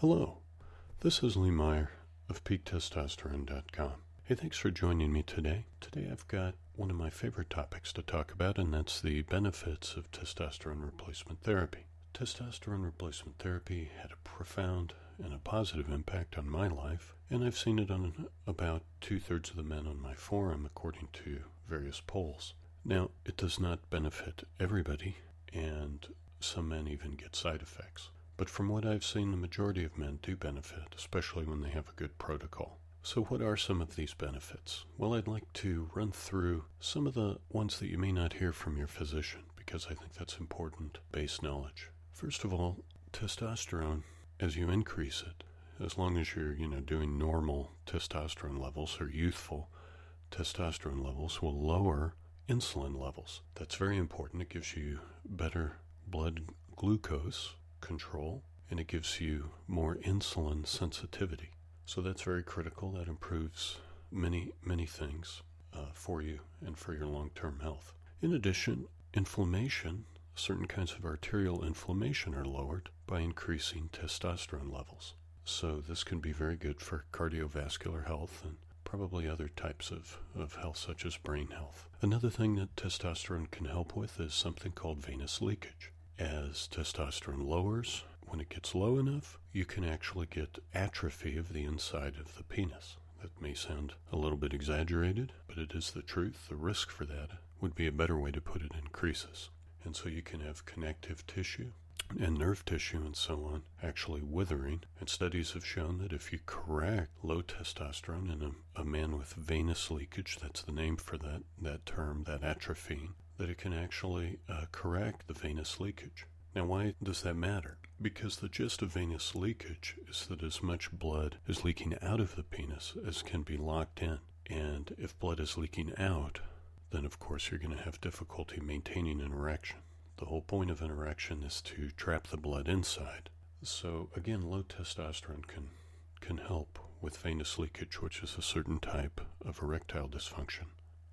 Hello, this is Lee Meyer of PeakTestosterone.com. Hey, thanks for joining me today. Today I've got one of my favorite topics to talk about, and that's the benefits of testosterone replacement therapy. Testosterone replacement therapy had a profound and a positive impact on my life, and I've seen it on about two thirds of the men on my forum, according to various polls. Now, it does not benefit everybody, and some men even get side effects. But from what I've seen, the majority of men do benefit, especially when they have a good protocol. So, what are some of these benefits? Well, I'd like to run through some of the ones that you may not hear from your physician because I think that's important base knowledge. First of all, testosterone, as you increase it, as long as you're, you know, doing normal testosterone levels or youthful testosterone levels, will lower insulin levels. That's very important. It gives you better blood glucose control and it gives you more insulin sensitivity. So that's very critical. That improves many, many things uh, for you and for your long term health. In addition, inflammation, certain kinds of arterial inflammation are lowered by increasing testosterone levels. So this can be very good for cardiovascular health and probably other types of, of health, such as brain health. Another thing that testosterone can help with is something called venous leakage. As testosterone lowers, when it gets low enough, you can actually get atrophy of the inside of the penis. That may sound a little bit exaggerated, but it is the truth. The risk for that would be a better way to put it increases. And so you can have connective tissue and nerve tissue and so on actually withering. And studies have shown that if you correct low testosterone in a, a man with venous leakage, that's the name for that, that term, that atrophy, that it can actually uh, correct the venous leakage. Now, why does that matter? Because the gist of venous leakage is that as much blood is leaking out of the penis as can be locked in. And if blood is leaking out, then of course you're going to have difficulty maintaining an erection. The whole point of an erection is to trap the blood inside. So again, low testosterone can can help with venous leakage, which is a certain type of erectile dysfunction.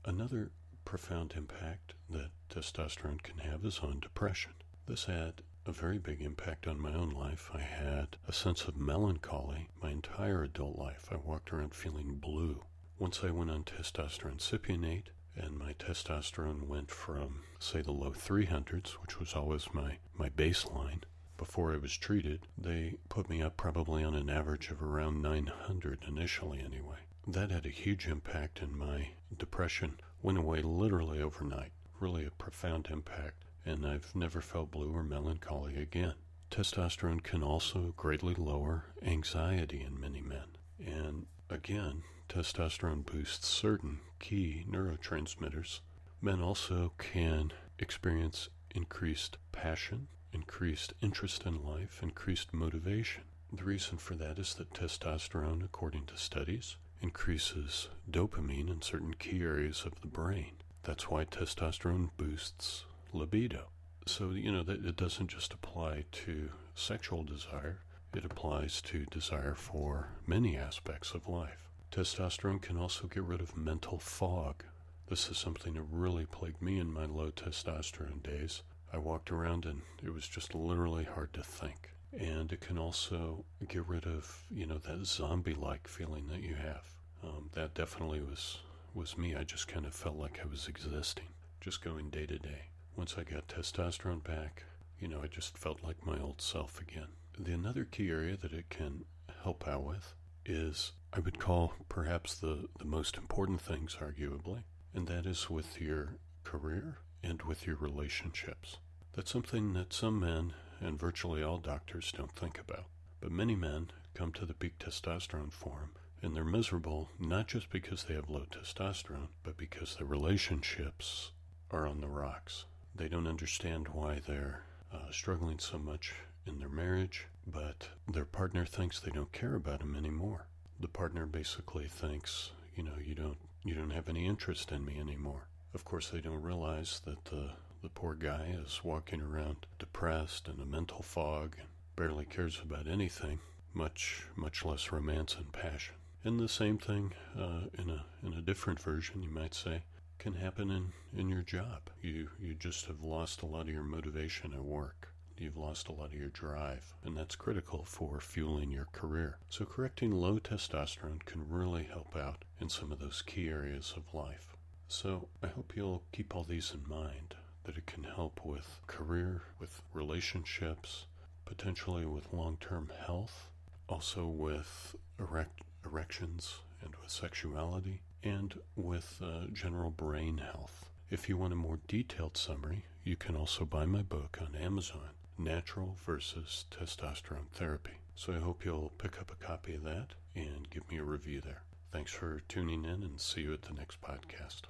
Another profound impact that testosterone can have is on depression. This had a very big impact on my own life. I had a sense of melancholy my entire adult life. I walked around feeling blue. Once I went on testosterone cypionate, and my testosterone went from, say, the low 300s, which was always my, my baseline. Before I was treated, they put me up probably on an average of around 900 initially, anyway. That had a huge impact, and my depression went away literally overnight. Really a profound impact, and I've never felt blue or melancholy again. Testosterone can also greatly lower anxiety in many men. And again, testosterone boosts certain key neurotransmitters. Men also can experience increased passion, increased interest in life, increased motivation. The reason for that is that testosterone, according to studies, increases dopamine in certain key areas of the brain. That's why testosterone boosts libido. So, you know, that it doesn't just apply to sexual desire, it applies to desire for many aspects of life. Testosterone can also get rid of mental fog. This is something that really plagued me in my low testosterone days. I walked around and it was just literally hard to think. And it can also get rid of, you know, that zombie-like feeling that you have. Um, that definitely was was me. I just kind of felt like I was existing, just going day to day. Once I got testosterone back, you know, I just felt like my old self again. The another key area that it can help out with is I would call perhaps the, the most important things, arguably, and that is with your career and with your relationships. That's something that some men and virtually all doctors don't think about. But many men come to the peak testosterone forum and they're miserable not just because they have low testosterone, but because their relationships are on the rocks. They don't understand why they're uh, struggling so much in their marriage, but their partner thinks they don't care about him anymore. The partner basically thinks, you know, you don't you don't have any interest in me anymore. Of course, they don't realize that the the poor guy is walking around depressed and a mental fog and barely cares about anything, much much less romance and passion. And the same thing uh, in a in a different version, you might say, can happen in, in your job. You you just have lost a lot of your motivation at work you've lost a lot of your drive, and that's critical for fueling your career. So, correcting low testosterone can really help out in some of those key areas of life. So, I hope you'll keep all these in mind that it can help with career, with relationships, potentially with long term health, also with erect, erections and with sexuality, and with uh, general brain health. If you want a more detailed summary, you can also buy my book on Amazon, Natural versus Testosterone Therapy. So I hope you'll pick up a copy of that and give me a review there. Thanks for tuning in and see you at the next podcast.